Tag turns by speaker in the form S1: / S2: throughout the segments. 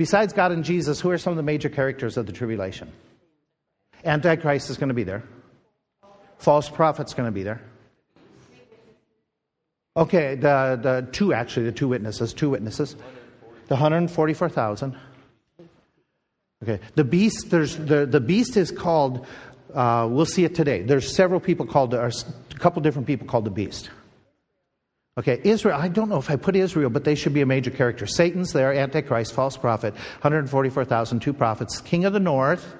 S1: besides God and Jesus, who are some of the major characters of the tribulation? Antichrist is going to be there. False prophet's going to be there. Okay, the, the two actually, the two witnesses, two witnesses. The 144,000. Okay, the beast, there's, the, the beast is called, uh, we'll see it today. There's several people called, or a couple different people called the beast. Okay, Israel, I don't know if I put Israel, but they should be a major character. Satan's there, Antichrist, false prophet, 144,000, two prophets, king of the north,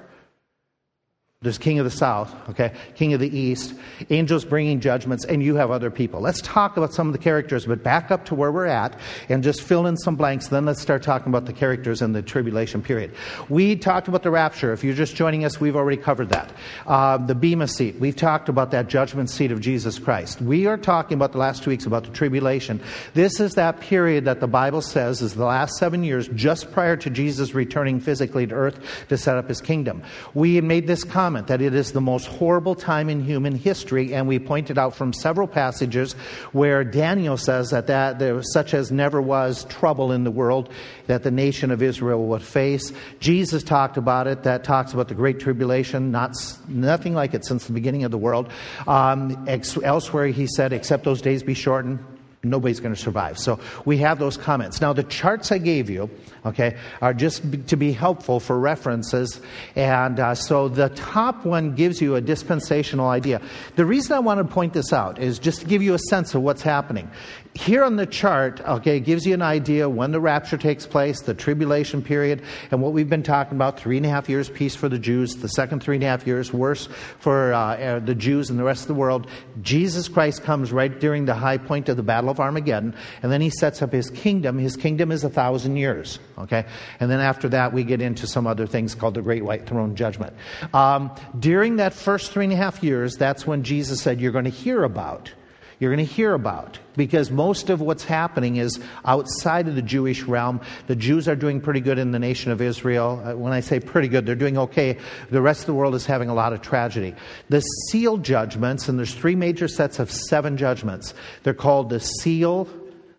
S1: there's king of the south, okay, king of the east, angels bringing judgments, and you have other people. Let's talk about some of the characters, but back up to where we're at and just fill in some blanks. Then let's start talking about the characters in the tribulation period. We talked about the rapture. If you're just joining us, we've already covered that. Uh, the Bema seat, we've talked about that judgment seat of Jesus Christ. We are talking about the last two weeks about the tribulation. This is that period that the Bible says is the last seven years just prior to Jesus returning physically to earth to set up his kingdom. We made this comment comment that it is the most horrible time in human history, and we pointed out from several passages where Daniel says that, that there such as never was trouble in the world that the nation of Israel would face. Jesus talked about it, that talks about the Great Tribulation, not, nothing like it since the beginning of the world. Um, elsewhere, he said, except those days be shortened, nobody's going to survive. So we have those comments. Now, the charts I gave you, okay, are just to be helpful for references. And uh, so the top one gives you a dispensational idea. The reason I want to point this out is just to give you a sense of what's happening here on the chart, okay, gives you an idea when the rapture takes place, the tribulation period, and what we've been talking about three and a half years peace for the Jews, the second three and a half years worse for uh, uh, the Jews and the rest of the world. Jesus Christ comes right during the high point of the Battle of Armageddon, and then he sets up his kingdom. His kingdom is a thousand years, okay? And then after that, we get into some other things called the Great White Throne Judgment. Um, during that first three and a half years, that's when Jesus said, You're going to hear about you're going to hear about because most of what's happening is outside of the Jewish realm. The Jews are doing pretty good in the nation of Israel. Uh, when I say pretty good, they're doing okay. The rest of the world is having a lot of tragedy. The seal judgments, and there's three major sets of seven judgments. They're called the seal,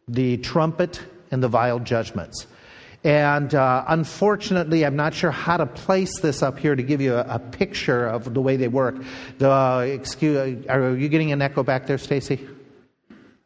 S1: the trumpet, and the vial judgments. And uh, unfortunately, I'm not sure how to place this up here to give you a, a picture of the way they work. The, excuse, are you getting an echo back there, Stacy?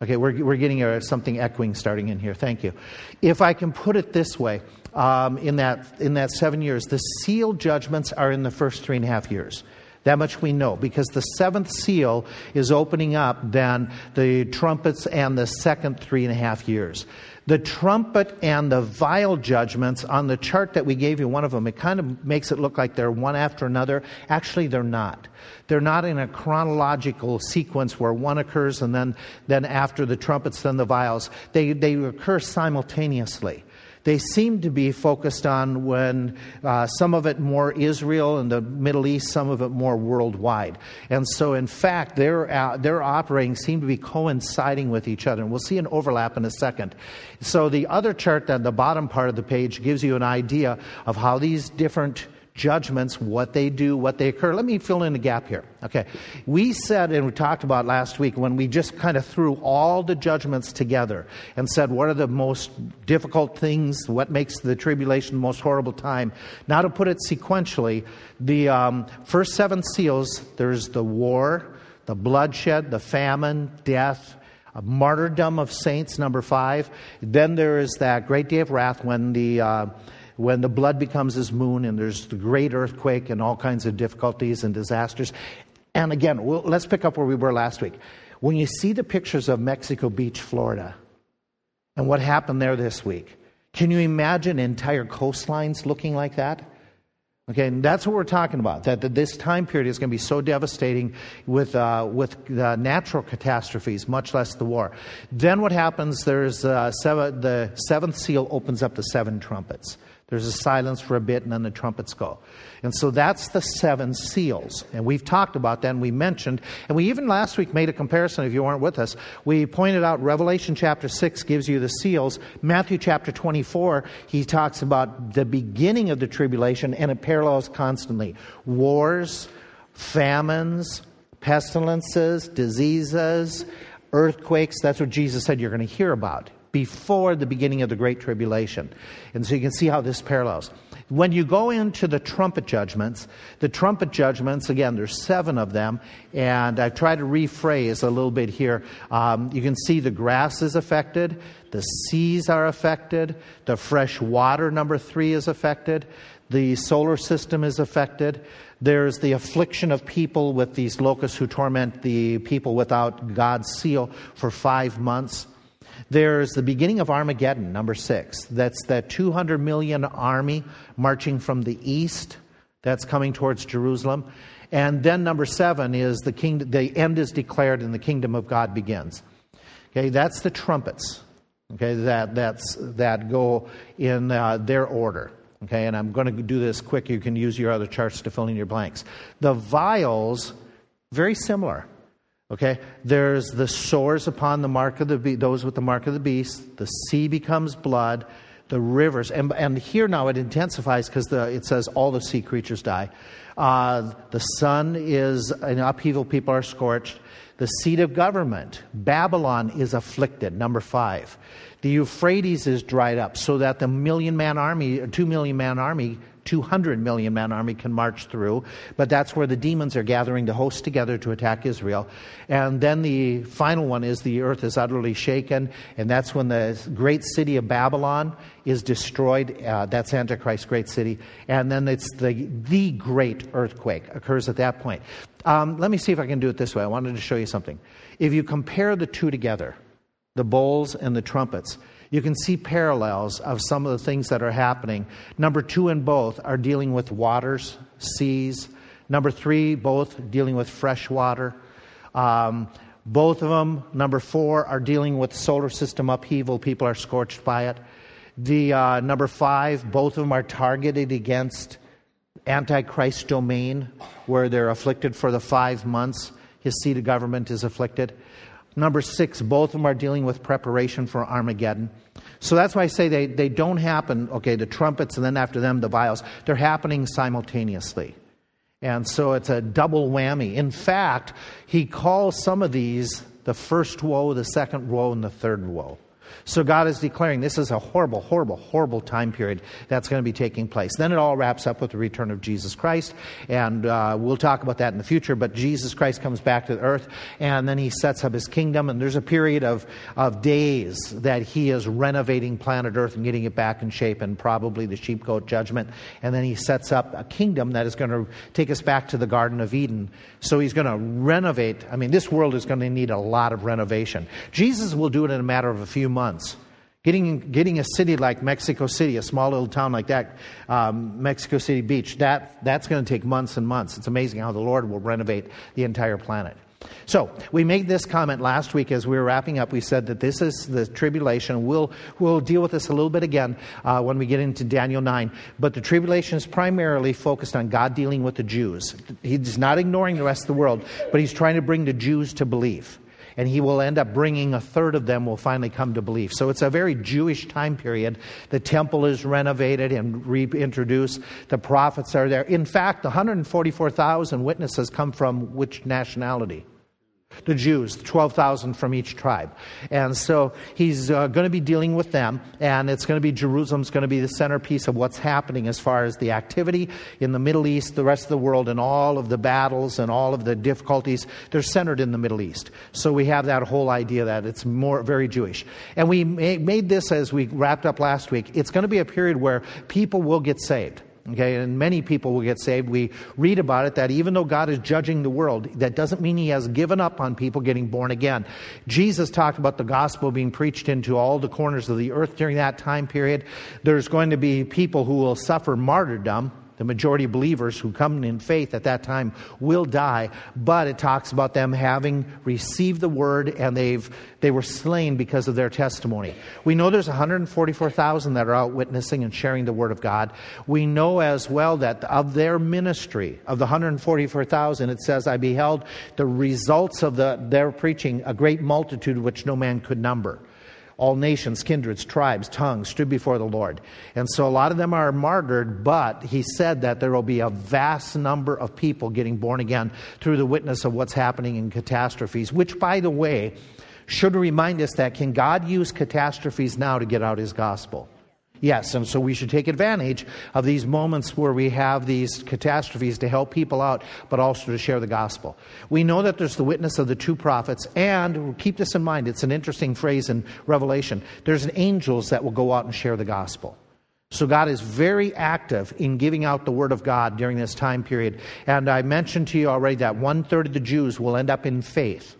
S1: Okay, we're, we're getting a, something echoing starting in here. Thank you. If I can put it this way, um, in, that, in that seven years, the seal judgments are in the first three and a half years. That much we know because the seventh seal is opening up then the trumpets and the second three and a half years. The trumpet and the vial judgments on the chart that we gave you, one of them, it kind of makes it look like they're one after another. Actually, they're not. They're not in a chronological sequence where one occurs and then, then after the trumpets, then the vials. They, they occur simultaneously they seem to be focused on when uh, some of it more Israel and the Middle East, some of it more worldwide. And so, in fact, their, uh, their operating seem to be coinciding with each other. And we'll see an overlap in a second. So, the other chart at the bottom part of the page gives you an idea of how these different judgments, what they do, what they occur. Let me fill in the gap here. Okay. We said, and we talked about last week, when we just kind of threw all the judgments together and said, what are the most difficult things? What makes the tribulation the most horrible time? Now, to put it sequentially, the um, first seven seals there's the war, the bloodshed, the famine, death, martyrdom of saints, number five. Then there is that great day of wrath when the. Uh, when the blood becomes as moon and there's the great earthquake and all kinds of difficulties and disasters. And again, we'll, let's pick up where we were last week. When you see the pictures of Mexico Beach, Florida, and what happened there this week, can you imagine entire coastlines looking like that? Okay, and that's what we're talking about. That, this time period is going to be so devastating with uh, with uh, natural catastrophes, much less the war. Then what happens? There's uh, seven, the seventh seal opens up the seven trumpets. There's a silence for a bit, and then the trumpets go. And so that's the seven seals. And we've talked about that, and we mentioned, and we even last week made a comparison, if you weren't with us. We pointed out Revelation chapter 6 gives you the seals. Matthew chapter 24, he talks about the beginning of the tribulation, and it parallels constantly wars, famines, pestilences, diseases, earthquakes. That's what Jesus said you're going to hear about before the beginning of the Great Tribulation. And so you can see how this parallels. When you go into the trumpet judgments, the trumpet judgments, again, there's seven of them, and I've tried to rephrase a little bit here. Um, you can see the grass is affected, the seas are affected, the fresh water, number three, is affected, the solar system is affected. There's the affliction of people with these locusts who torment the people without God's seal for five months. There's the beginning of Armageddon, number six. That's that 200 million army marching from the east that's coming towards Jerusalem. And then number seven is the kingdom, the end is declared and the kingdom of God begins. Okay, that's the trumpets. Okay, that, that's, that go in uh, their order. Okay, and I'm going to do this quick. You can use your other charts to fill in your blanks. The vials, very similar. Okay, there's the sores upon the mark of the be- those with the mark of the beast. The sea becomes blood. The rivers, and, and here now it intensifies because it says all the sea creatures die. Uh, the sun is an upheaval; people are scorched. The seat of government, Babylon, is afflicted. Number five. The Euphrates is dried up so that the million man army, two million man army 200 million man army can march through, but that's where the demons are gathering the host together to attack Israel. And then the final one is the earth is utterly shaken, and that's when the great city of Babylon is destroyed. Uh, that's Antichrist's great city. And then it's the, the great earthquake occurs at that point. Um, let me see if I can do it this way. I wanted to show you something. If you compare the two together, the bowls and the trumpets, you can see parallels of some of the things that are happening. Number two in both are dealing with waters, seas. Number three, both dealing with fresh water. Um, both of them, number four, are dealing with solar system upheaval. People are scorched by it. The uh, number five, both of them are targeted against Antichrist domain, where they're afflicted for the five months. His seat of government is afflicted. Number six, both of them are dealing with preparation for Armageddon. So that's why I say they, they don't happen, okay, the trumpets and then after them the vials. They're happening simultaneously. And so it's a double whammy. In fact, he calls some of these the first woe, the second woe, and the third woe. So God is declaring this is a horrible, horrible, horrible time period that's going to be taking place. Then it all wraps up with the return of Jesus Christ, and uh, we'll talk about that in the future. But Jesus Christ comes back to the earth, and then he sets up his kingdom, and there's a period of, of days that he is renovating planet Earth and getting it back in shape, and probably the sheep goat judgment. And then he sets up a kingdom that is going to take us back to the Garden of Eden. So he's going to renovate. I mean, this world is going to need a lot of renovation. Jesus will do it in a matter of a few months. Getting, getting a city like Mexico City, a small little town like that, um, Mexico City Beach, that, that's going to take months and months. It's amazing how the Lord will renovate the entire planet. So, we made this comment last week as we were wrapping up. We said that this is the tribulation. We'll, we'll deal with this a little bit again uh, when we get into Daniel 9. But the tribulation is primarily focused on God dealing with the Jews. He's not ignoring the rest of the world, but he's trying to bring the Jews to believe and he will end up bringing a third of them will finally come to belief. So it's a very Jewish time period. The temple is renovated and reintroduced. The prophets are there. In fact, 144,000 witnesses come from which nationality? The Jews, 12,000 from each tribe. And so he's uh, going to be dealing with them, and it's going to be Jerusalem's going to be the centerpiece of what's happening as far as the activity in the Middle East, the rest of the world, and all of the battles and all of the difficulties. They're centered in the Middle East. So we have that whole idea that it's more very Jewish. And we made this as we wrapped up last week. It's going to be a period where people will get saved. Okay, and many people will get saved. We read about it that even though God is judging the world, that doesn't mean He has given up on people getting born again. Jesus talked about the gospel being preached into all the corners of the earth during that time period. There's going to be people who will suffer martyrdom the majority of believers who come in faith at that time will die, but it talks about them having received the word and they've they were slain because of their testimony. We know there's 144,000 that are out witnessing and sharing the word of God. We know as well that of their ministry, of the 144,000, it says, I beheld the results of the, their preaching, a great multitude which no man could number all nations, kindreds, tribes, tongues stood before the Lord. And so a lot of them are martyred, but he said that there will be a vast number of people getting born again through the witness of what's happening in catastrophes, which, by the way, should remind us that can God use catastrophes now to get out his gospel? Yes, and so we should take advantage of these moments where we have these catastrophes to help people out, but also to share the gospel. We know that there's the witness of the two prophets, and keep this in mind, it's an interesting phrase in Revelation. There's angels that will go out and share the gospel. So God is very active in giving out the word of God during this time period. And I mentioned to you already that one third of the Jews will end up in faith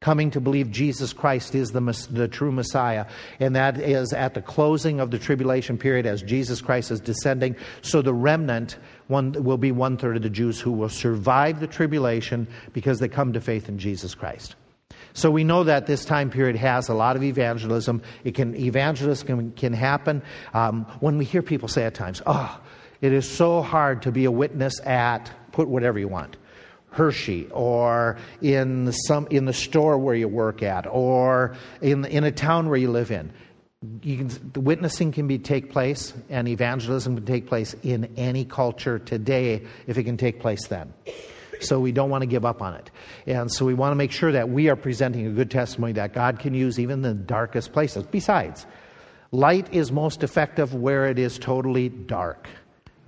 S1: coming to believe Jesus Christ is the, the true Messiah. And that is at the closing of the tribulation period as Jesus Christ is descending. So the remnant one, will be one third of the Jews who will survive the tribulation because they come to faith in Jesus Christ. So we know that this time period has a lot of evangelism. It can evangelism can, can happen um, when we hear people say at times, "Oh, it is so hard to be a witness at put whatever you want." Hershey or in some in the store where you work at or in in a town where you live in. You can, the witnessing can be take place and evangelism can take place in any culture today if it can take place then. So we don't want to give up on it. And so we want to make sure that we are presenting a good testimony that God can use even the darkest places. Besides, light is most effective where it is totally dark.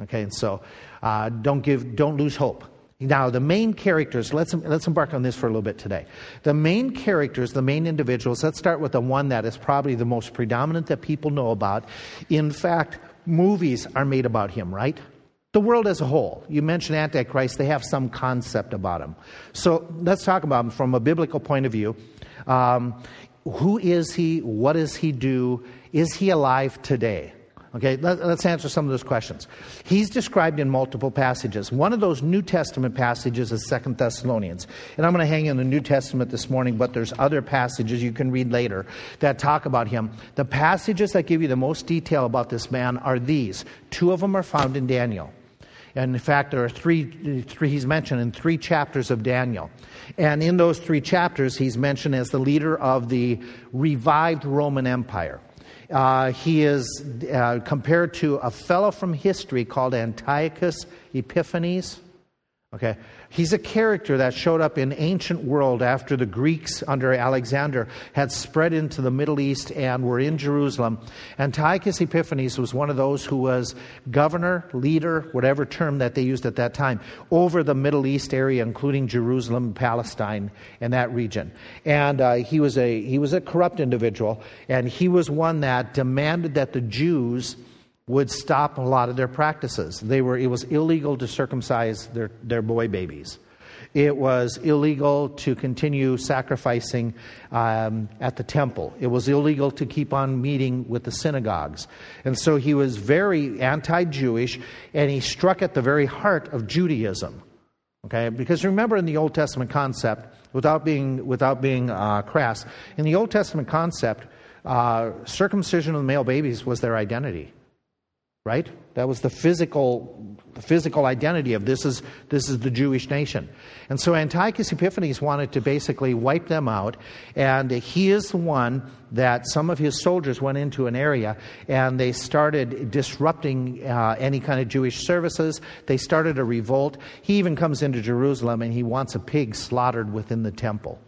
S1: Okay, and so uh, don't give, don't lose hope. Now, the main characters, let's, let's embark on this for a little bit today. The main characters, the main individuals, let's start with the one that is probably the most predominant that people know about. In fact, movies are made about him, right? The world as a whole. You mentioned Antichrist, they have some concept about him. So let's talk about him from a biblical point of view. Um, who is he? What does he do? Is he alive today? Okay, let, us answer some of those questions. He's described in multiple passages. One of those New Testament passages is Second Thessalonians. And I'm going to hang in the New Testament this morning, but there's other passages you can read later that talk about him. The passages that give you the most detail about this man are these. Two of them are found in Daniel. And in fact, there are three, three, he's mentioned in three chapters of Daniel. And in those three chapters, he's mentioned as the leader of the revived Roman Empire. Uh, he is uh, compared to a fellow from history called Antiochus Epiphanes. Okay, he's a character that showed up in ancient world after the Greeks under Alexander had spread into the Middle East and were in Jerusalem. Antiochus Epiphanes was one of those who was governor, leader, whatever term that they used at that time, over the Middle East area, including Jerusalem, Palestine, and that region. And uh, he was a he was a corrupt individual, and he was one that demanded that the Jews would stop a lot of their practices. They were, it was illegal to circumcise their, their boy babies. It was illegal to continue sacrificing um, at the temple. It was illegal to keep on meeting with the synagogues. And so he was very anti Jewish, and he struck at the very heart of Judaism. Okay? Because remember in the Old Testament concept, without being, without being uh, crass, in the Old Testament concept, uh, circumcision of male babies was their identity right? That was the physical, the physical identity of this is, this is the Jewish nation. And so Antiochus Epiphanes wanted to basically wipe them out, and he is the one that some of his soldiers went into an area and they started disrupting uh, any kind of Jewish services. They started a revolt. He even comes into Jerusalem and he wants a pig slaughtered within the temple.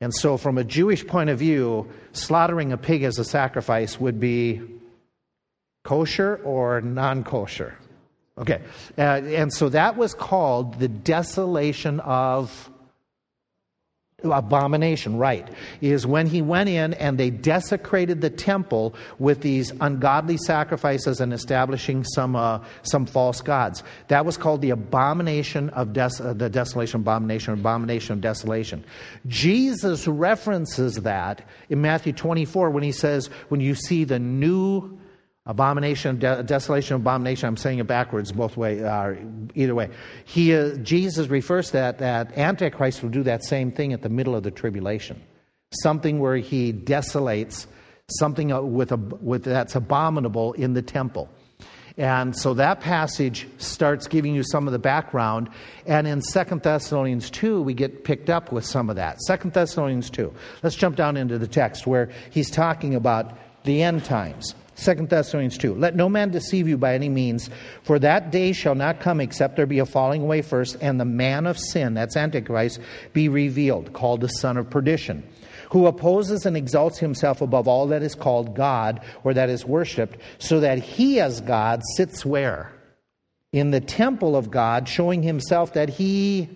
S1: And so, from a Jewish point of view, slaughtering a pig as a sacrifice would be kosher or non kosher? Okay. Uh, and so that was called the desolation of abomination, right, is when he went in and they desecrated the temple with these ungodly sacrifices and establishing some, uh, some false gods. That was called the abomination of des- uh, the desolation, abomination, abomination of desolation. Jesus references that in Matthew 24 when he says, when you see the new Abomination, de- desolation, abomination. I'm saying it backwards, both way, uh, either way. He, uh, Jesus refers to that that Antichrist will do that same thing at the middle of the tribulation, something where he desolates something uh, with a, with that's abominable in the temple. And so that passage starts giving you some of the background. And in Second Thessalonians 2, we get picked up with some of that. Second Thessalonians 2. Let's jump down into the text where he's talking about the end times. 2 Thessalonians 2. Let no man deceive you by any means, for that day shall not come except there be a falling away first, and the man of sin, that's Antichrist, be revealed, called the son of perdition who opposes and exalts himself above all that is called God or that is worshiped, so that he as God sits where? In the temple of God, showing himself that he,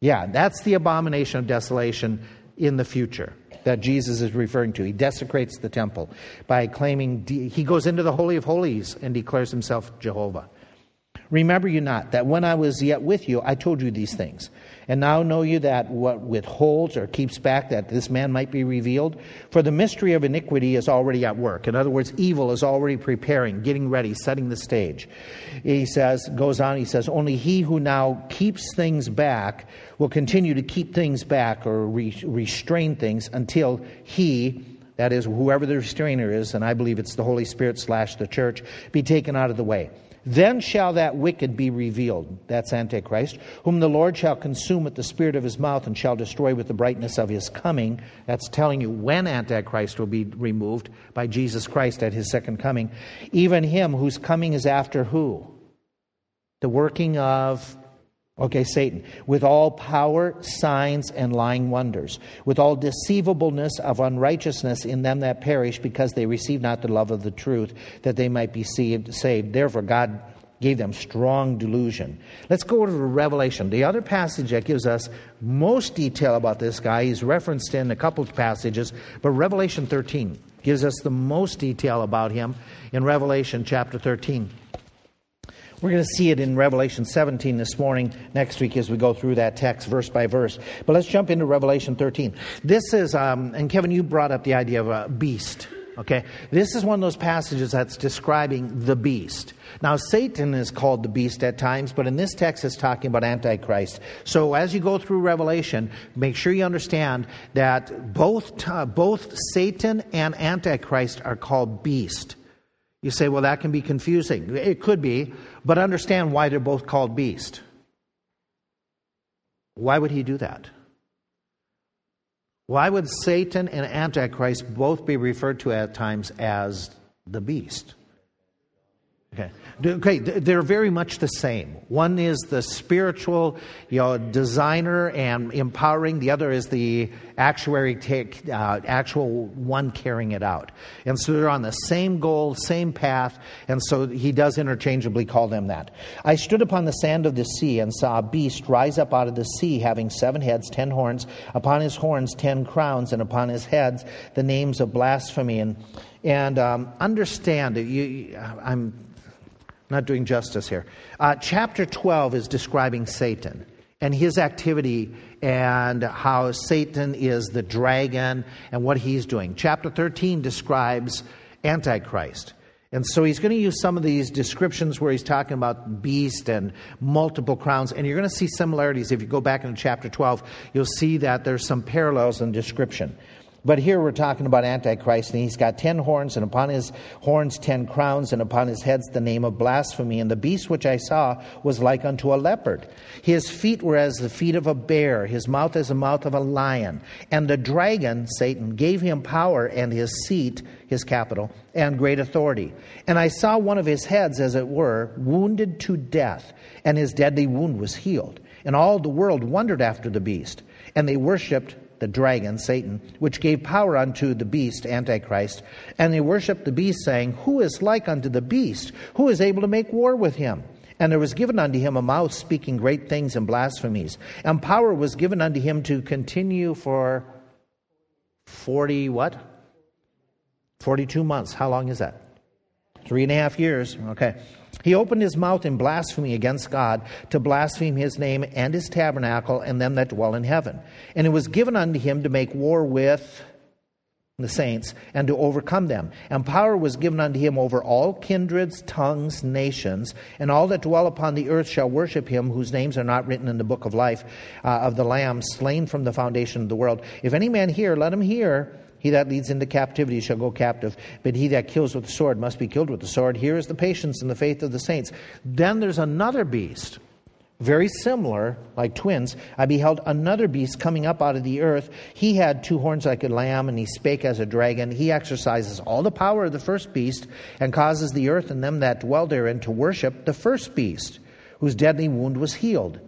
S1: yeah, that's the abomination of desolation in the future that Jesus is referring to. He desecrates the temple by claiming, he goes into the Holy of Holies and declares himself Jehovah. Remember you not that when I was yet with you, I told you these things. And now know you that what withholds or keeps back that this man might be revealed? For the mystery of iniquity is already at work. In other words, evil is already preparing, getting ready, setting the stage. He says, goes on, he says, Only he who now keeps things back will continue to keep things back or re- restrain things until he that is, whoever the restrainer is, and I believe it's the Holy Spirit slash the church, be taken out of the way. Then shall that wicked be revealed, that's Antichrist, whom the Lord shall consume with the spirit of his mouth and shall destroy with the brightness of his coming. That's telling you when Antichrist will be removed by Jesus Christ at his second coming. Even him whose coming is after who? The working of Okay, Satan, with all power, signs, and lying wonders, with all deceivableness of unrighteousness in them that perish, because they receive not the love of the truth, that they might be saved. saved. Therefore, God gave them strong delusion. Let's go over to Revelation. The other passage that gives us most detail about this guy, he's referenced in a couple of passages, but Revelation 13 gives us the most detail about him in Revelation chapter 13. We're going to see it in Revelation 17 this morning, next week, as we go through that text verse by verse. But let's jump into Revelation 13. This is, um, and Kevin, you brought up the idea of a beast. Okay? This is one of those passages that's describing the beast. Now, Satan is called the beast at times, but in this text it's talking about Antichrist. So as you go through Revelation, make sure you understand that both, uh, both Satan and Antichrist are called beast. You say, well, that can be confusing. It could be, but understand why they're both called beast. Why would he do that? Why would Satan and Antichrist both be referred to at times as the beast? Okay. Okay, they're very much the same. One is the spiritual, you know, designer and empowering. The other is the actuary, take, uh, actual one carrying it out. And so they're on the same goal, same path, and so he does interchangeably call them that. I stood upon the sand of the sea and saw a beast rise up out of the sea, having seven heads, ten horns, upon his horns ten crowns, and upon his heads the names of blasphemy. And and um, understand, you, I'm not doing justice here. Uh, chapter 12 is describing Satan and his activity and how Satan is the dragon and what he's doing. Chapter 13 describes Antichrist. And so he's going to use some of these descriptions where he's talking about beast and multiple crowns. And you're going to see similarities. If you go back into chapter 12, you'll see that there's some parallels in description. But here we're talking about Antichrist, and he's got ten horns, and upon his horns ten crowns, and upon his heads the name of blasphemy. And the beast which I saw was like unto a leopard. His feet were as the feet of a bear, his mouth as the mouth of a lion. And the dragon, Satan, gave him power and his seat, his capital, and great authority. And I saw one of his heads, as it were, wounded to death, and his deadly wound was healed. And all the world wondered after the beast, and they worshipped the dragon, Satan, which gave power unto the beast, Antichrist. And they worshipped the beast, saying, Who is like unto the beast? Who is able to make war with him? And there was given unto him a mouth speaking great things and blasphemies. And power was given unto him to continue for 40 what? 42 months. How long is that? Three and a half years. Okay. He opened his mouth in blasphemy against God to blaspheme his name and his tabernacle and them that dwell in heaven. And it was given unto him to make war with the saints and to overcome them. And power was given unto him over all kindreds, tongues, nations, and all that dwell upon the earth shall worship him, whose names are not written in the book of life uh, of the Lamb, slain from the foundation of the world. If any man hear, let him hear. He that leads into captivity shall go captive, but he that kills with the sword must be killed with the sword. Here is the patience and the faith of the saints. Then there's another beast, very similar, like twins. I beheld another beast coming up out of the earth. He had two horns like a lamb, and he spake as a dragon. He exercises all the power of the first beast, and causes the earth and them that dwell therein to worship the first beast, whose deadly wound was healed.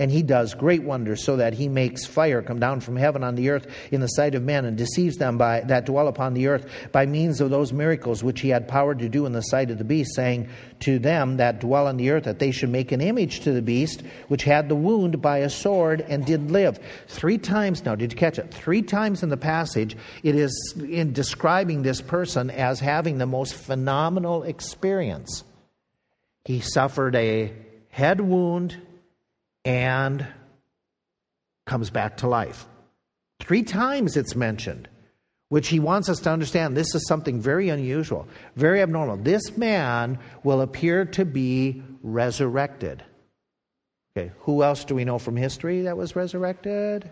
S1: And he does great wonders, so that he makes fire come down from heaven on the earth in the sight of men, and deceives them by, that dwell upon the earth by means of those miracles which he had power to do in the sight of the beast, saying to them that dwell on the earth that they should make an image to the beast, which had the wound by a sword and did live. Three times now, did you catch it? Three times in the passage, it is in describing this person as having the most phenomenal experience. He suffered a head wound and comes back to life. Three times it's mentioned, which he wants us to understand this is something very unusual, very abnormal. This man will appear to be resurrected. Okay, who else do we know from history that was resurrected?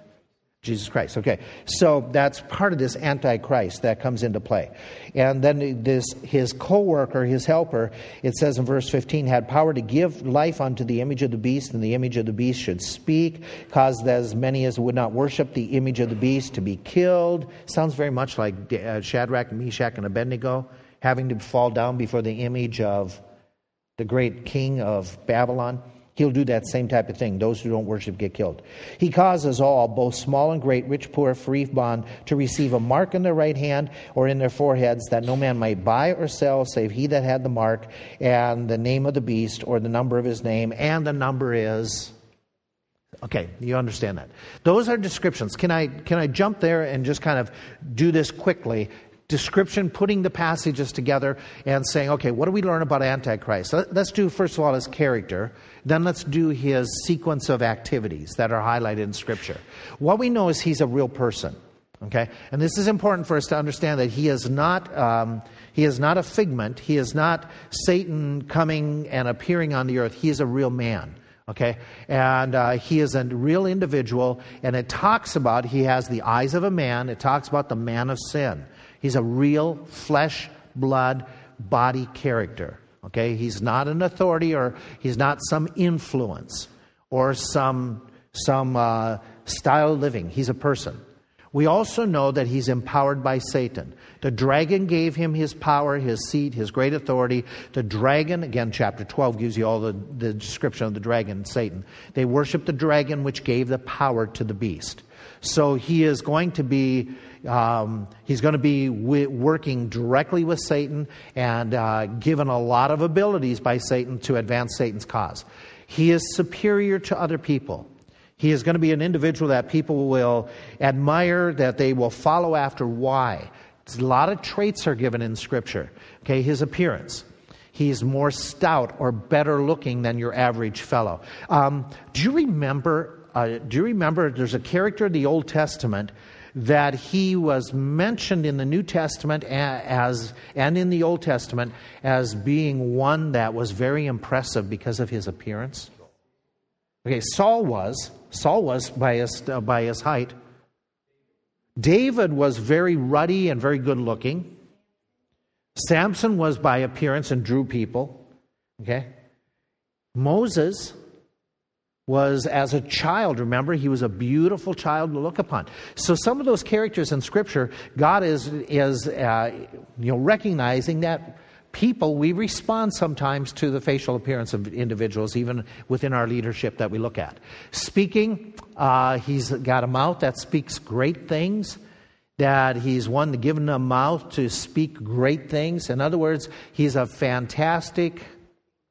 S1: Jesus Christ. Okay, so that's part of this antichrist that comes into play. And then this his co-worker, his helper, it says in verse 15, had power to give life unto the image of the beast, and the image of the beast should speak, caused as many as would not worship the image of the beast to be killed. Sounds very much like uh, Shadrach, Meshach, and Abednego having to fall down before the image of the great king of Babylon. He'll do that same type of thing. Those who don't worship get killed. He causes all, both small and great, rich, poor, free, bond, to receive a mark in their right hand or in their foreheads, that no man might buy or sell save he that had the mark and the name of the beast or the number of his name. And the number is. Okay, you understand that. Those are descriptions. Can I, can I jump there and just kind of do this quickly description, putting the passages together and saying, okay, what do we learn about Antichrist? Let's do, first of all, his character. Then let's do his sequence of activities that are highlighted in Scripture. What we know is he's a real person. Okay? And this is important for us to understand that he is not. Um, he is not a figment. He is not Satan coming and appearing on the earth. He is a real man. Okay? And uh, he is a real individual. And it talks about, he has the eyes of a man. It talks about the man of sin. He's a real flesh, blood, body character. Okay? He's not an authority or he's not some influence or some, some uh, style of living. He's a person. We also know that he's empowered by Satan. The dragon gave him his power, his seat, his great authority. The dragon, again, chapter 12 gives you all the, the description of the dragon, Satan. They worship the dragon, which gave the power to the beast. So he is going to be um, he's going to be w- working directly with Satan and uh, given a lot of abilities by Satan to advance Satan's cause. He is superior to other people. He is going to be an individual that people will admire, that they will follow after. Why? A lot of traits are given in Scripture. Okay, his appearance. He's more stout or better looking than your average fellow. Um, do you remember? Uh, do you remember? There's a character in the Old Testament that he was mentioned in the New Testament as and in the Old Testament as being one that was very impressive because of his appearance? Okay, Saul was. Saul was by his, uh, by his height. David was very ruddy and very good looking. Samson was by appearance and drew people. Okay? Moses was as a child, remember? He was a beautiful child to look upon. So some of those characters in Scripture, God is, is uh, you know, recognizing that people, we respond sometimes to the facial appearance of individuals, even within our leadership that we look at. Speaking, uh, he's got a mouth that speaks great things. That he's one given a mouth to speak great things. In other words, he's a fantastic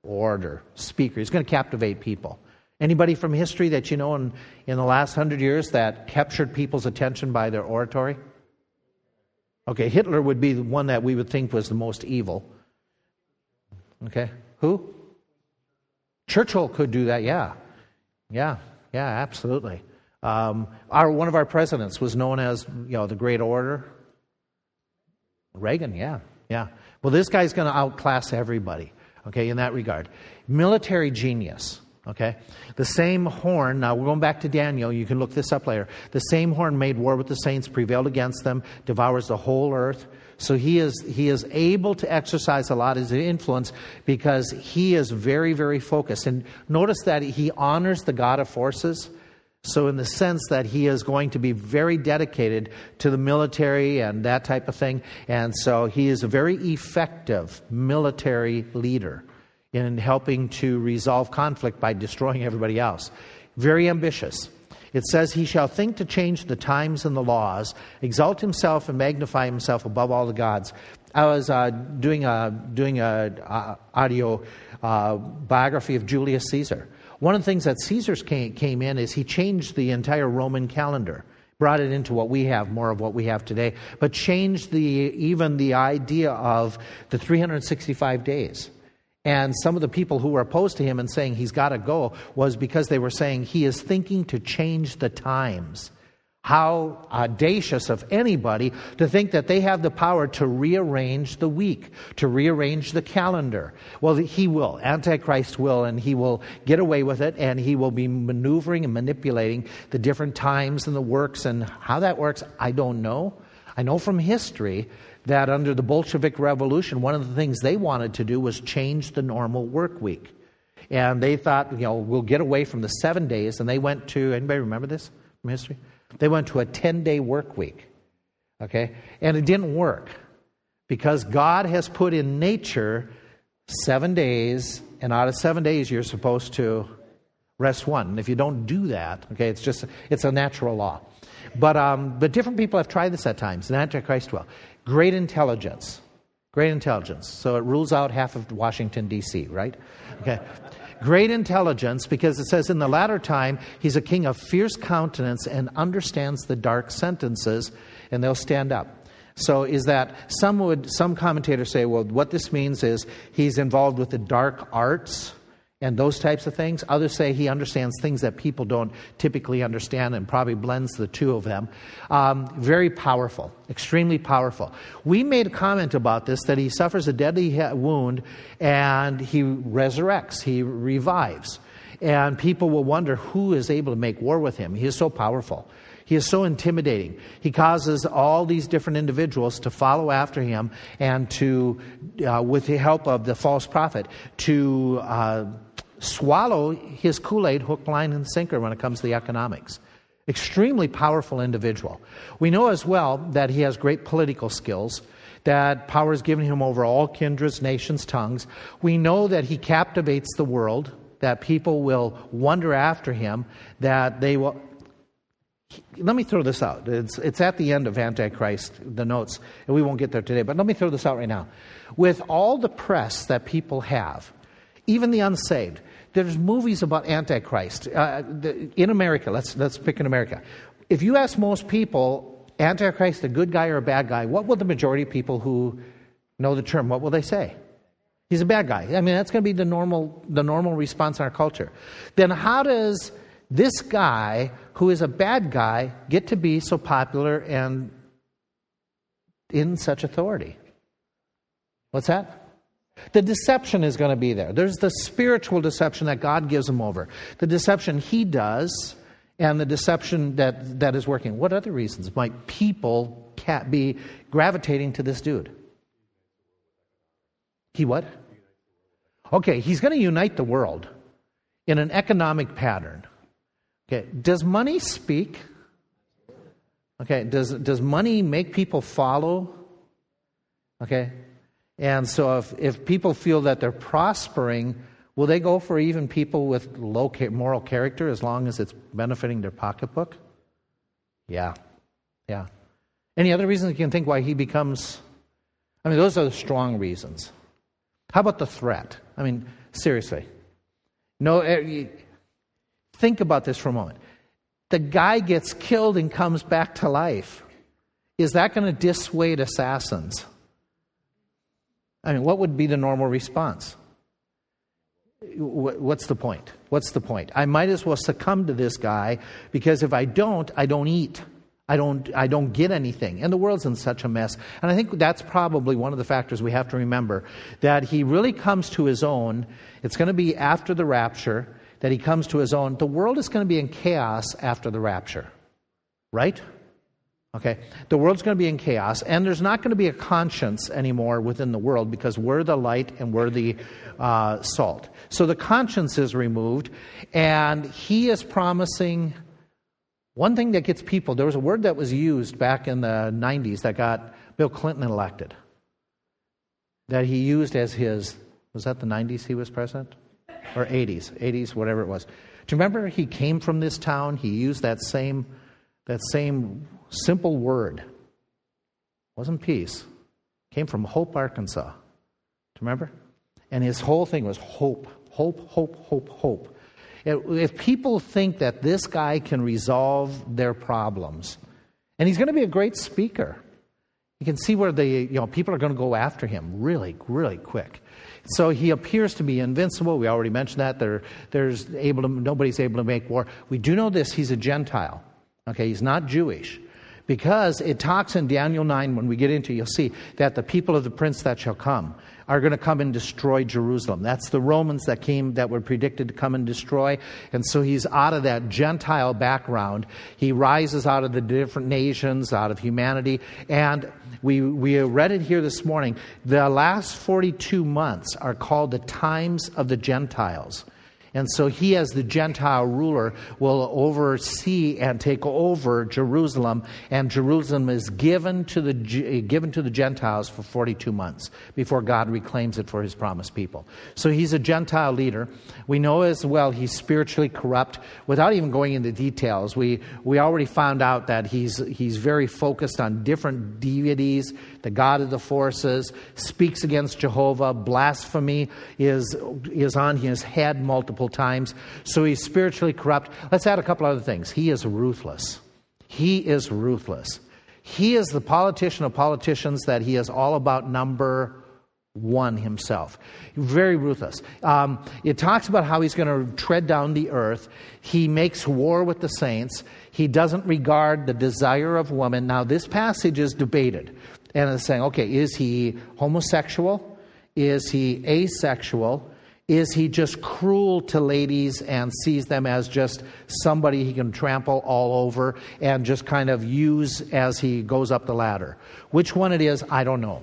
S1: orator, speaker. He's going to captivate people. Anybody from history that you know in, in the last hundred years that captured people's attention by their oratory? Okay, Hitler would be the one that we would think was the most evil. Okay, who? Churchill could do that, yeah. Yeah, yeah, absolutely. Um, our, one of our presidents was known as, you know, the great orator. Reagan, yeah, yeah. Well, this guy's going to outclass everybody, okay, in that regard. Military genius. Okay? The same horn, now we're going back to Daniel, you can look this up later. The same horn made war with the saints, prevailed against them, devours the whole earth. So he is, he is able to exercise a lot of his influence because he is very, very focused. And notice that he honors the God of forces. So, in the sense that he is going to be very dedicated to the military and that type of thing. And so he is a very effective military leader in helping to resolve conflict by destroying everybody else. very ambitious. It says, He shall think to change the times and the laws, exalt himself and magnify himself above all the gods. I was uh, doing a doing a uh, audio uh, biography of Julius Caesar. One of the things that Caesar's came, came in is he changed the entire Roman calendar, brought it into what we have, more of what we have today, but changed the even the idea of the 365 days. And some of the people who were opposed to him and saying he's got to go was because they were saying he is thinking to change the times. How audacious of anybody to think that they have the power to rearrange the week, to rearrange the calendar. Well, he will. Antichrist will, and he will get away with it, and he will be maneuvering and manipulating the different times and the works. And how that works, I don't know. I know from history that under the Bolshevik Revolution, one of the things they wanted to do was change the normal work week. And they thought, you know, we'll get away from the seven days. And they went to, anybody remember this from history? They went to a 10 day work week. Okay? And it didn't work because God has put in nature seven days, and out of seven days, you're supposed to rest one. And if you don't do that, okay, it's just, it's a natural law. But, um, but different people have tried this at times, and Antichrist will. Great intelligence. Great intelligence. So it rules out half of Washington, D.C., right? Okay. Great intelligence because it says in the latter time he's a king of fierce countenance and understands the dark sentences, and they'll stand up. So is that some would some commentators say, well, what this means is he's involved with the dark arts and those types of things. Others say he understands things that people don't typically understand and probably blends the two of them. Um, very powerful, extremely powerful. We made a comment about this that he suffers a deadly wound and he resurrects, he revives. And people will wonder who is able to make war with him. He is so powerful. He is so intimidating. He causes all these different individuals to follow after him and to, uh, with the help of the false prophet, to uh, swallow his Kool Aid hook, line, and sinker when it comes to the economics. Extremely powerful individual. We know as well that he has great political skills, that power is given him over all kindreds, nations, tongues. We know that he captivates the world, that people will wonder after him, that they will. Let me throw this out. It's, it's at the end of Antichrist, the notes, and we won't get there today, but let me throw this out right now. With all the press that people have, even the unsaved, there's movies about Antichrist. Uh, the, in America, let's, let's pick in America. If you ask most people, Antichrist, a good guy or a bad guy, what will the majority of people who know the term, what will they say? He's a bad guy. I mean, that's going to be the normal, the normal response in our culture. Then how does this guy, who is a bad guy, get to be so popular and in such authority? What's that? The deception is going to be there. There's the spiritual deception that God gives him over, the deception he does, and the deception that, that is working. What other reasons might people be gravitating to this dude? He what? Okay, he's going to unite the world in an economic pattern. Okay, does money speak? Okay, does, does money make people follow? Okay, and so if, if people feel that they're prospering, will they go for even people with low moral character as long as it's benefiting their pocketbook? Yeah. Yeah. Any other reasons you can think why he becomes. I mean, those are the strong reasons. How about the threat? I mean, seriously. No, eh, think about this for a moment. The guy gets killed and comes back to life. Is that going to dissuade assassins? I mean, what would be the normal response? What's the point? What's the point? I might as well succumb to this guy because if I don't, I don't eat. I don't, I don't get anything. And the world's in such a mess. And I think that's probably one of the factors we have to remember that he really comes to his own. It's going to be after the rapture that he comes to his own. The world is going to be in chaos after the rapture, right? Okay? The world's going to be in chaos, and there's not going to be a conscience anymore within the world because we're the light and we're the uh, salt. So the conscience is removed, and he is promising one thing that gets people. There was a word that was used back in the 90s that got Bill Clinton elected, that he used as his, was that the 90s he was president? Or 80s, 80s, whatever it was Do you remember he came from this town? He used that same, that same simple word. Wasn't peace. Came from Hope, Arkansas. Do you remember? And his whole thing was hope, hope, hope, hope, hope. If people think that this guy can resolve their problems, and he's going to be a great speaker, you can see where the you know people are going to go after him really, really quick. So he appears to be invincible. We already mentioned that. There, there's able to, nobody's able to make war. We do know this. He's a Gentile. Okay, he's not Jewish. Because it talks in Daniel 9, when we get into it, you'll see that the people of the prince that shall come are going to come and destroy Jerusalem. That's the Romans that came, that were predicted to come and destroy. And so he's out of that Gentile background. He rises out of the different nations, out of humanity. And we, we read it here this morning. The last 42 months are called the times of the Gentiles. And so he, as the Gentile ruler, will oversee and take over Jerusalem, and Jerusalem is given to the, given to the Gentiles for 42 months before God reclaims it for his promised people. So he's a Gentile leader. We know as well he's spiritually corrupt. Without even going into details, we, we already found out that he's, he's very focused on different deities, the God of the forces, speaks against Jehovah, blasphemy is, is on his head multiple times. So he's spiritually corrupt. Let's add a couple other things. He is ruthless. He is ruthless. He is the politician of politicians that he is all about number one himself. Very ruthless. Um, it talks about how he's going to tread down the earth. He makes war with the saints. He doesn't regard the desire of woman. Now, this passage is debated. And it's saying, okay, is he homosexual? Is he asexual? Is he just cruel to ladies and sees them as just somebody he can trample all over and just kind of use as he goes up the ladder? Which one it is, I don't know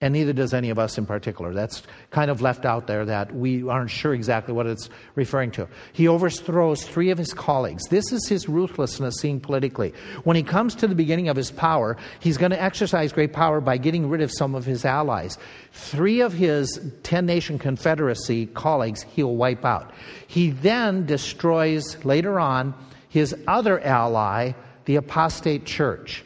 S1: and neither does any of us in particular. That's kind of left out there that we aren't sure exactly what it's referring to. He overthrows three of his colleagues. This is his ruthlessness seen politically. When he comes to the beginning of his power, he's going to exercise great power by getting rid of some of his allies. Three of his 10 nation confederacy colleagues he'll wipe out. He then destroys later on his other ally, the apostate church.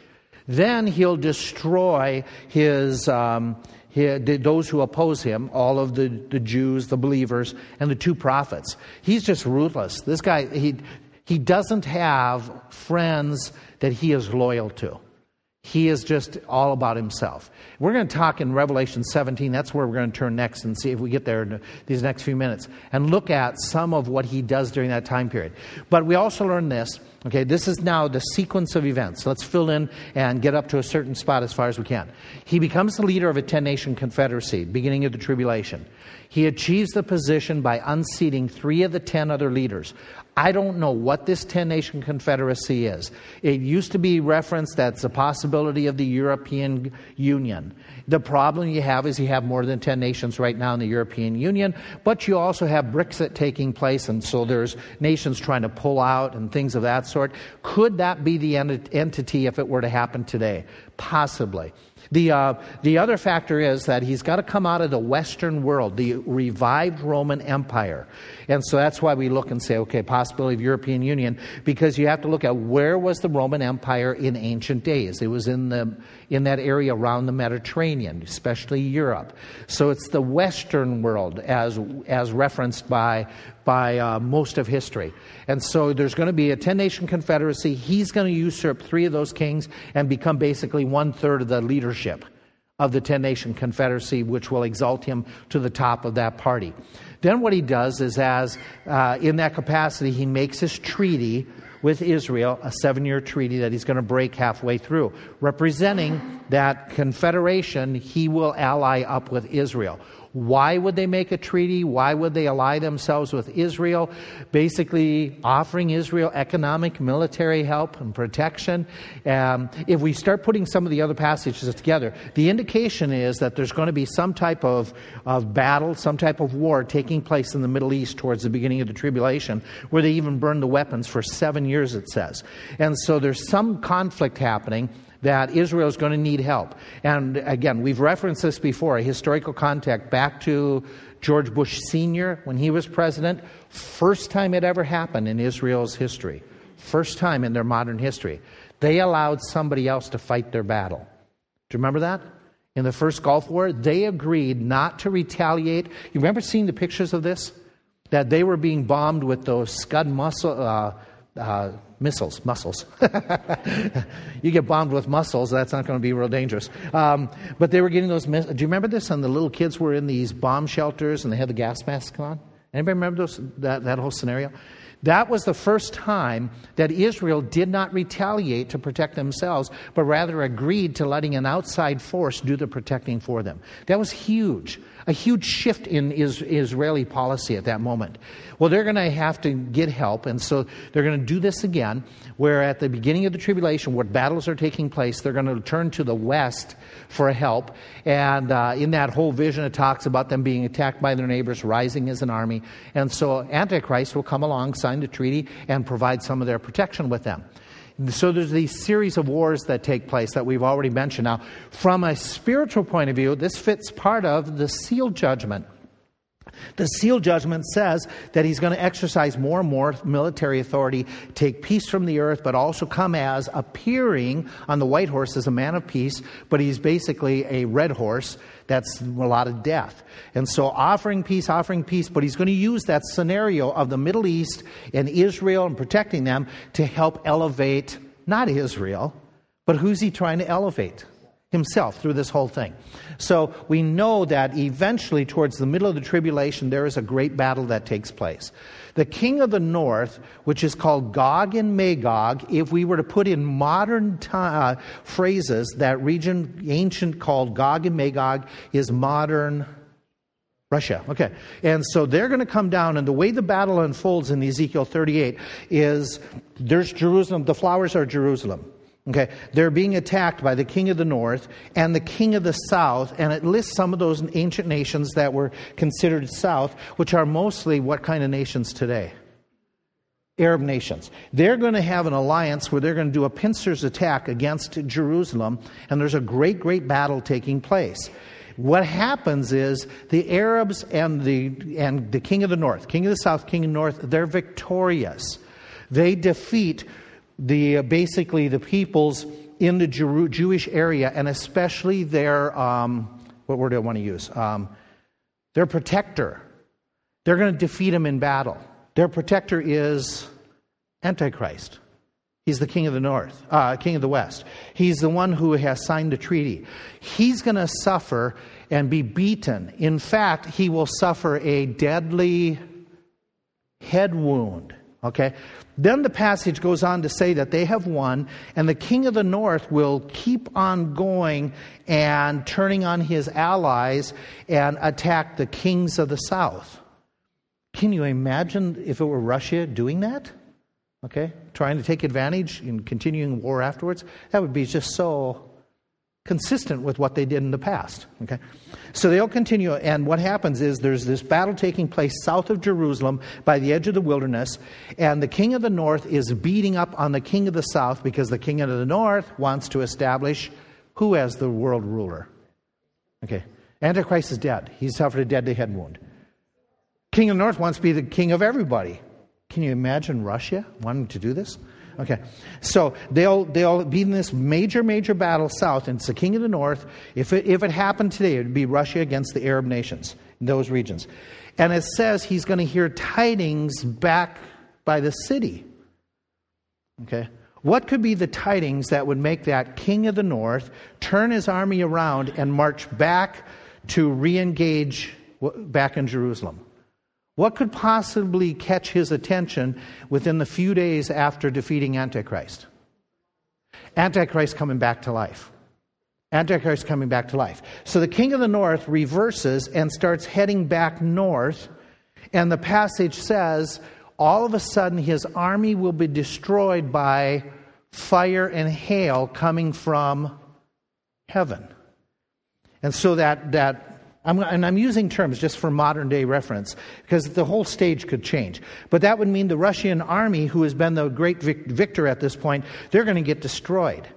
S1: Then he'll destroy his, um, his, those who oppose him, all of the, the Jews, the believers, and the two prophets. He's just ruthless. This guy, he, he doesn't have friends that he is loyal to. He is just all about himself. We're going to talk in Revelation 17. That's where we're going to turn next and see if we get there in these next few minutes and look at some of what he does during that time period. But we also learn this. Okay, this is now the sequence of events. Let's fill in and get up to a certain spot as far as we can. He becomes the leader of a 10 nation confederacy, beginning of the tribulation. He achieves the position by unseating three of the 10 other leaders. I don't know what this 10 nation confederacy is. It used to be referenced that's a possibility of the European Union. The problem you have is you have more than 10 nations right now in the European Union, but you also have Brexit taking place, and so there's nations trying to pull out and things of that sort. Could that be the entity if it were to happen today? Possibly. The, uh, the other factor is that he's got to come out of the Western world, the revived Roman Empire. And so that's why we look and say, okay, possibility of European Union, because you have to look at where was the Roman Empire in ancient days. It was in, the, in that area around the Mediterranean, especially Europe. So it's the Western world as, as referenced by, by uh, most of history. And so there's going to be a 10 nation confederacy. He's going to usurp three of those kings and become basically one third of the leadership of the 10 nation confederacy, which will exalt him to the top of that party. Then what he does is, as uh, in that capacity, he makes his treaty with Israel, a seven year treaty that he's going to break halfway through. Representing that confederation, he will ally up with Israel. Why would they make a treaty? Why would they ally themselves with Israel? Basically, offering Israel economic, military help and protection. Um, if we start putting some of the other passages together, the indication is that there's going to be some type of, of battle, some type of war taking place in the Middle East towards the beginning of the tribulation, where they even burn the weapons for seven years, it says. And so there's some conflict happening that Israel is going to need help. And again, we've referenced this before, a historical contact back to George Bush Sr. when he was president. First time it ever happened in Israel's history. First time in their modern history. They allowed somebody else to fight their battle. Do you remember that? In the first Gulf War, they agreed not to retaliate. You remember seeing the pictures of this? That they were being bombed with those Scud muscle, uh, uh, missiles, muscles. you get bombed with muscles, that's not going to be real dangerous. Um, but they were getting those. Do you remember this? And the little kids were in these bomb shelters and they had the gas masks on. Anybody remember those, that, that whole scenario? That was the first time that Israel did not retaliate to protect themselves, but rather agreed to letting an outside force do the protecting for them. That was huge a huge shift in Israeli policy at that moment. Well, they're going to have to get help, and so they're going to do this again, where at the beginning of the tribulation, where battles are taking place, they're going to turn to the west for help. And uh, in that whole vision, it talks about them being attacked by their neighbors, rising as an army. And so Antichrist will come along, sign the treaty, and provide some of their protection with them. So there's these series of wars that take place that we've already mentioned. Now, from a spiritual point of view, this fits part of the seal judgment. The seal judgment says that he's going to exercise more and more military authority, take peace from the earth, but also come as appearing on the white horse as a man of peace, but he's basically a red horse that's a lot of death. And so offering peace, offering peace, but he's going to use that scenario of the Middle East and Israel and protecting them to help elevate not Israel, but who's he trying to elevate? Himself through this whole thing. So we know that eventually, towards the middle of the tribulation, there is a great battle that takes place. The king of the north, which is called Gog and Magog, if we were to put in modern uh, phrases, that region, ancient called Gog and Magog, is modern Russia. Okay. And so they're going to come down, and the way the battle unfolds in Ezekiel 38 is there's Jerusalem, the flowers are Jerusalem. Okay, they're being attacked by the king of the north and the king of the south, and it lists some of those ancient nations that were considered south, which are mostly what kind of nations today? Arab nations. They're going to have an alliance where they're going to do a pincers attack against Jerusalem, and there's a great, great battle taking place. What happens is the Arabs and the, and the king of the north, king of the south, king of the north, they're victorious. They defeat the uh, basically the peoples in the Jew- Jewish area, and especially their um, what word do I want to use? Um, their protector. They're going to defeat him in battle. Their protector is Antichrist. He's the king of the north, uh, king of the west. He's the one who has signed the treaty. He's going to suffer and be beaten. In fact, he will suffer a deadly head wound. Okay? Then the passage goes on to say that they have won, and the king of the north will keep on going and turning on his allies and attack the kings of the south. Can you imagine if it were Russia doing that? Okay? Trying to take advantage and continuing war afterwards? That would be just so consistent with what they did in the past. Okay? So they'll continue, and what happens is there's this battle taking place south of Jerusalem by the edge of the wilderness, and the king of the north is beating up on the king of the south because the king of the north wants to establish who as the world ruler. Okay. Antichrist is dead. He's suffered a deadly head wound. King of the north wants to be the king of everybody. Can you imagine Russia wanting to do this? Okay. So they'll, they'll be in this major, major battle south, and it's the king of the north. If it, if it happened today, it would be Russia against the Arab nations in those regions. And it says he's going to hear tidings back by the city. Okay. What could be the tidings that would make that king of the north turn his army around and march back to re engage back in Jerusalem? What could possibly catch his attention within the few days after defeating Antichrist? Antichrist coming back to life. Antichrist coming back to life. So the king of the north reverses and starts heading back north, and the passage says all of a sudden his army will be destroyed by fire and hail coming from heaven. And so that, that I'm, and I'm using terms just for modern day reference because the whole stage could change. But that would mean the Russian army, who has been the great vic- victor at this point, they're going to get destroyed.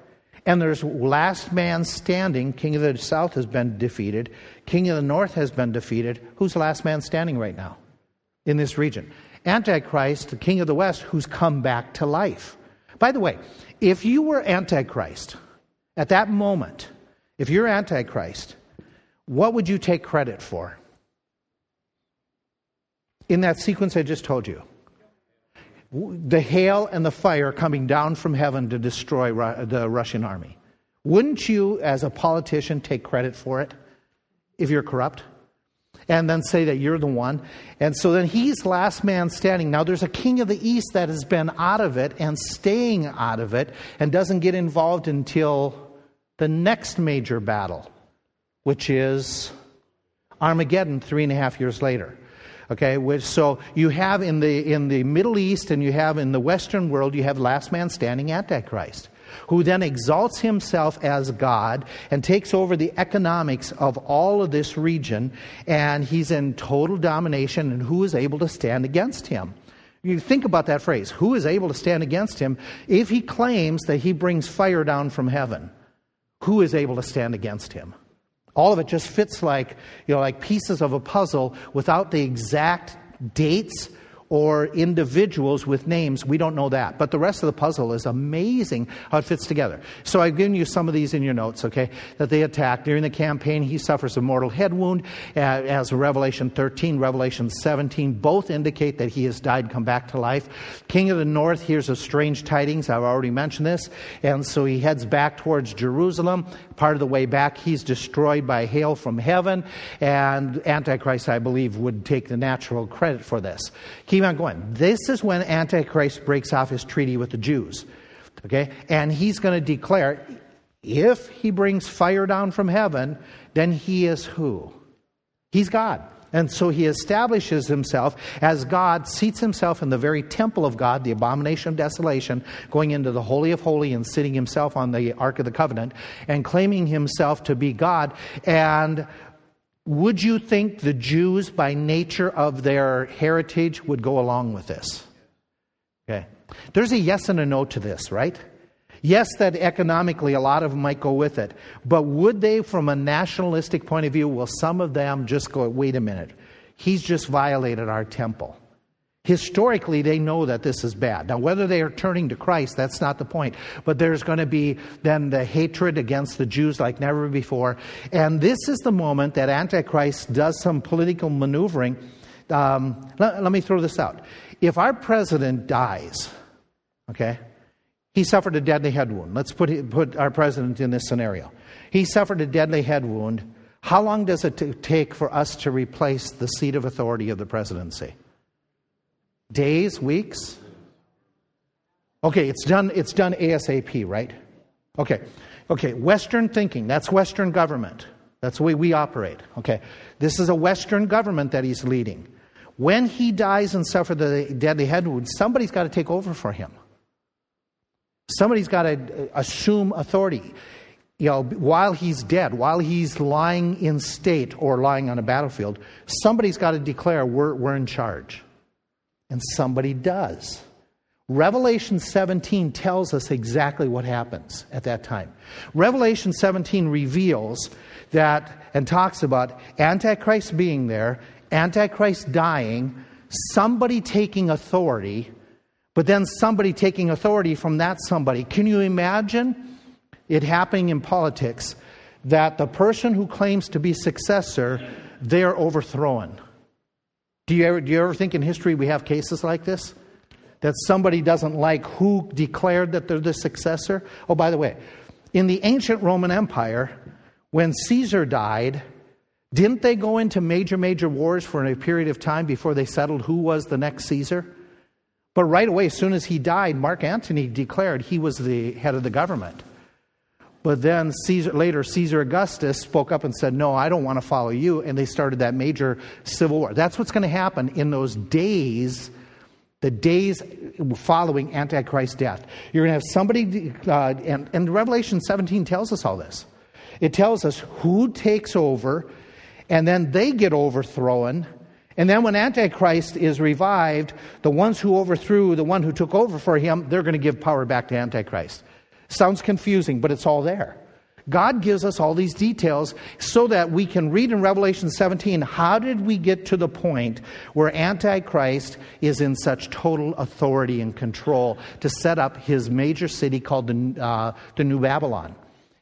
S1: And there's last man standing. King of the south has been defeated. King of the north has been defeated. Who's the last man standing right now in this region? Antichrist, the king of the west, who's come back to life. By the way, if you were Antichrist at that moment, if you're Antichrist, what would you take credit for? In that sequence I just told you the hail and the fire coming down from heaven to destroy the Russian army. Wouldn't you, as a politician, take credit for it if you're corrupt? And then say that you're the one. And so then he's last man standing. Now there's a king of the east that has been out of it and staying out of it and doesn't get involved until the next major battle, which is Armageddon three and a half years later. Okay, which, so you have in the, in the Middle East and you have in the Western world, you have last man standing Antichrist, who then exalts himself as God and takes over the economics of all of this region, and he's in total domination, and who is able to stand against him? You think about that phrase who is able to stand against him if he claims that he brings fire down from heaven? Who is able to stand against him? All of it just fits like, you know, like pieces of a puzzle without the exact dates or individuals with names. We don't know that. But the rest of the puzzle is amazing how it fits together. So I've given you some of these in your notes, okay? That they attack. During the campaign, he suffers a mortal head wound, uh, as Revelation 13, Revelation 17 both indicate that he has died, come back to life. King of the North hears of strange tidings. I've already mentioned this. And so he heads back towards Jerusalem. Part of the way back, he's destroyed by hail from heaven. And Antichrist, I believe, would take the natural credit for this. Keep on going. This is when Antichrist breaks off his treaty with the Jews. Okay? And he's going to declare if he brings fire down from heaven, then he is who? He's God. And so he establishes himself as God, seats himself in the very temple of God, the abomination of desolation, going into the Holy of Holies and sitting himself on the Ark of the Covenant and claiming himself to be God. And would you think the Jews, by nature of their heritage, would go along with this? Okay. There's a yes and a no to this, right? Yes, that economically a lot of them might go with it. But would they, from a nationalistic point of view, will some of them just go, wait a minute, he's just violated our temple? Historically, they know that this is bad. Now, whether they are turning to Christ, that's not the point. But there's going to be then the hatred against the Jews like never before. And this is the moment that Antichrist does some political maneuvering. Um, let, let me throw this out. If our president dies, okay, he suffered a deadly head wound. Let's put, put our president in this scenario. He suffered a deadly head wound. How long does it t- take for us to replace the seat of authority of the presidency? Days, weeks? Okay, it's done, it's done ASAP, right? Okay. Okay, Western thinking, that's Western government. That's the way we operate. Okay. This is a Western government that he's leading. When he dies and suffers the deadly head wound, somebody's got to take over for him. Somebody's got to uh, assume authority. You know, while he's dead, while he's lying in state or lying on a battlefield, somebody's got to declare we're, we're in charge and somebody does. Revelation 17 tells us exactly what happens at that time. Revelation 17 reveals that and talks about Antichrist being there, Antichrist dying, somebody taking authority, but then somebody taking authority from that somebody. Can you imagine it happening in politics that the person who claims to be successor, they're overthrown? Do you, ever, do you ever think in history we have cases like this? That somebody doesn't like who declared that they're the successor? Oh, by the way, in the ancient Roman Empire, when Caesar died, didn't they go into major, major wars for a period of time before they settled who was the next Caesar? But right away, as soon as he died, Mark Antony declared he was the head of the government. But then Caesar, later, Caesar Augustus spoke up and said, No, I don't want to follow you. And they started that major civil war. That's what's going to happen in those days, the days following Antichrist's death. You're going to have somebody, uh, and, and Revelation 17 tells us all this. It tells us who takes over, and then they get overthrown. And then when Antichrist is revived, the ones who overthrew the one who took over for him, they're going to give power back to Antichrist. Sounds confusing, but it's all there. God gives us all these details so that we can read in Revelation 17 how did we get to the point where Antichrist is in such total authority and control to set up his major city called the, uh, the New Babylon.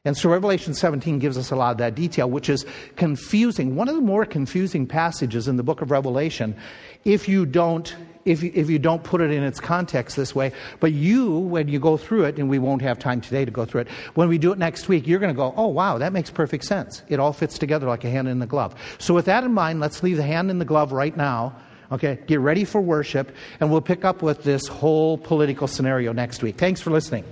S1: And so Revelation 17 gives us a lot of that detail, which is confusing. One of the more confusing passages in the book of Revelation, if you don't if you, if you don't put it in its context this way. But you, when you go through it, and we won't have time today to go through it, when we do it next week, you're going to go, oh, wow, that makes perfect sense. It all fits together like a hand in the glove. So, with that in mind, let's leave the hand in the glove right now. Okay, get ready for worship, and we'll pick up with this whole political scenario next week. Thanks for listening.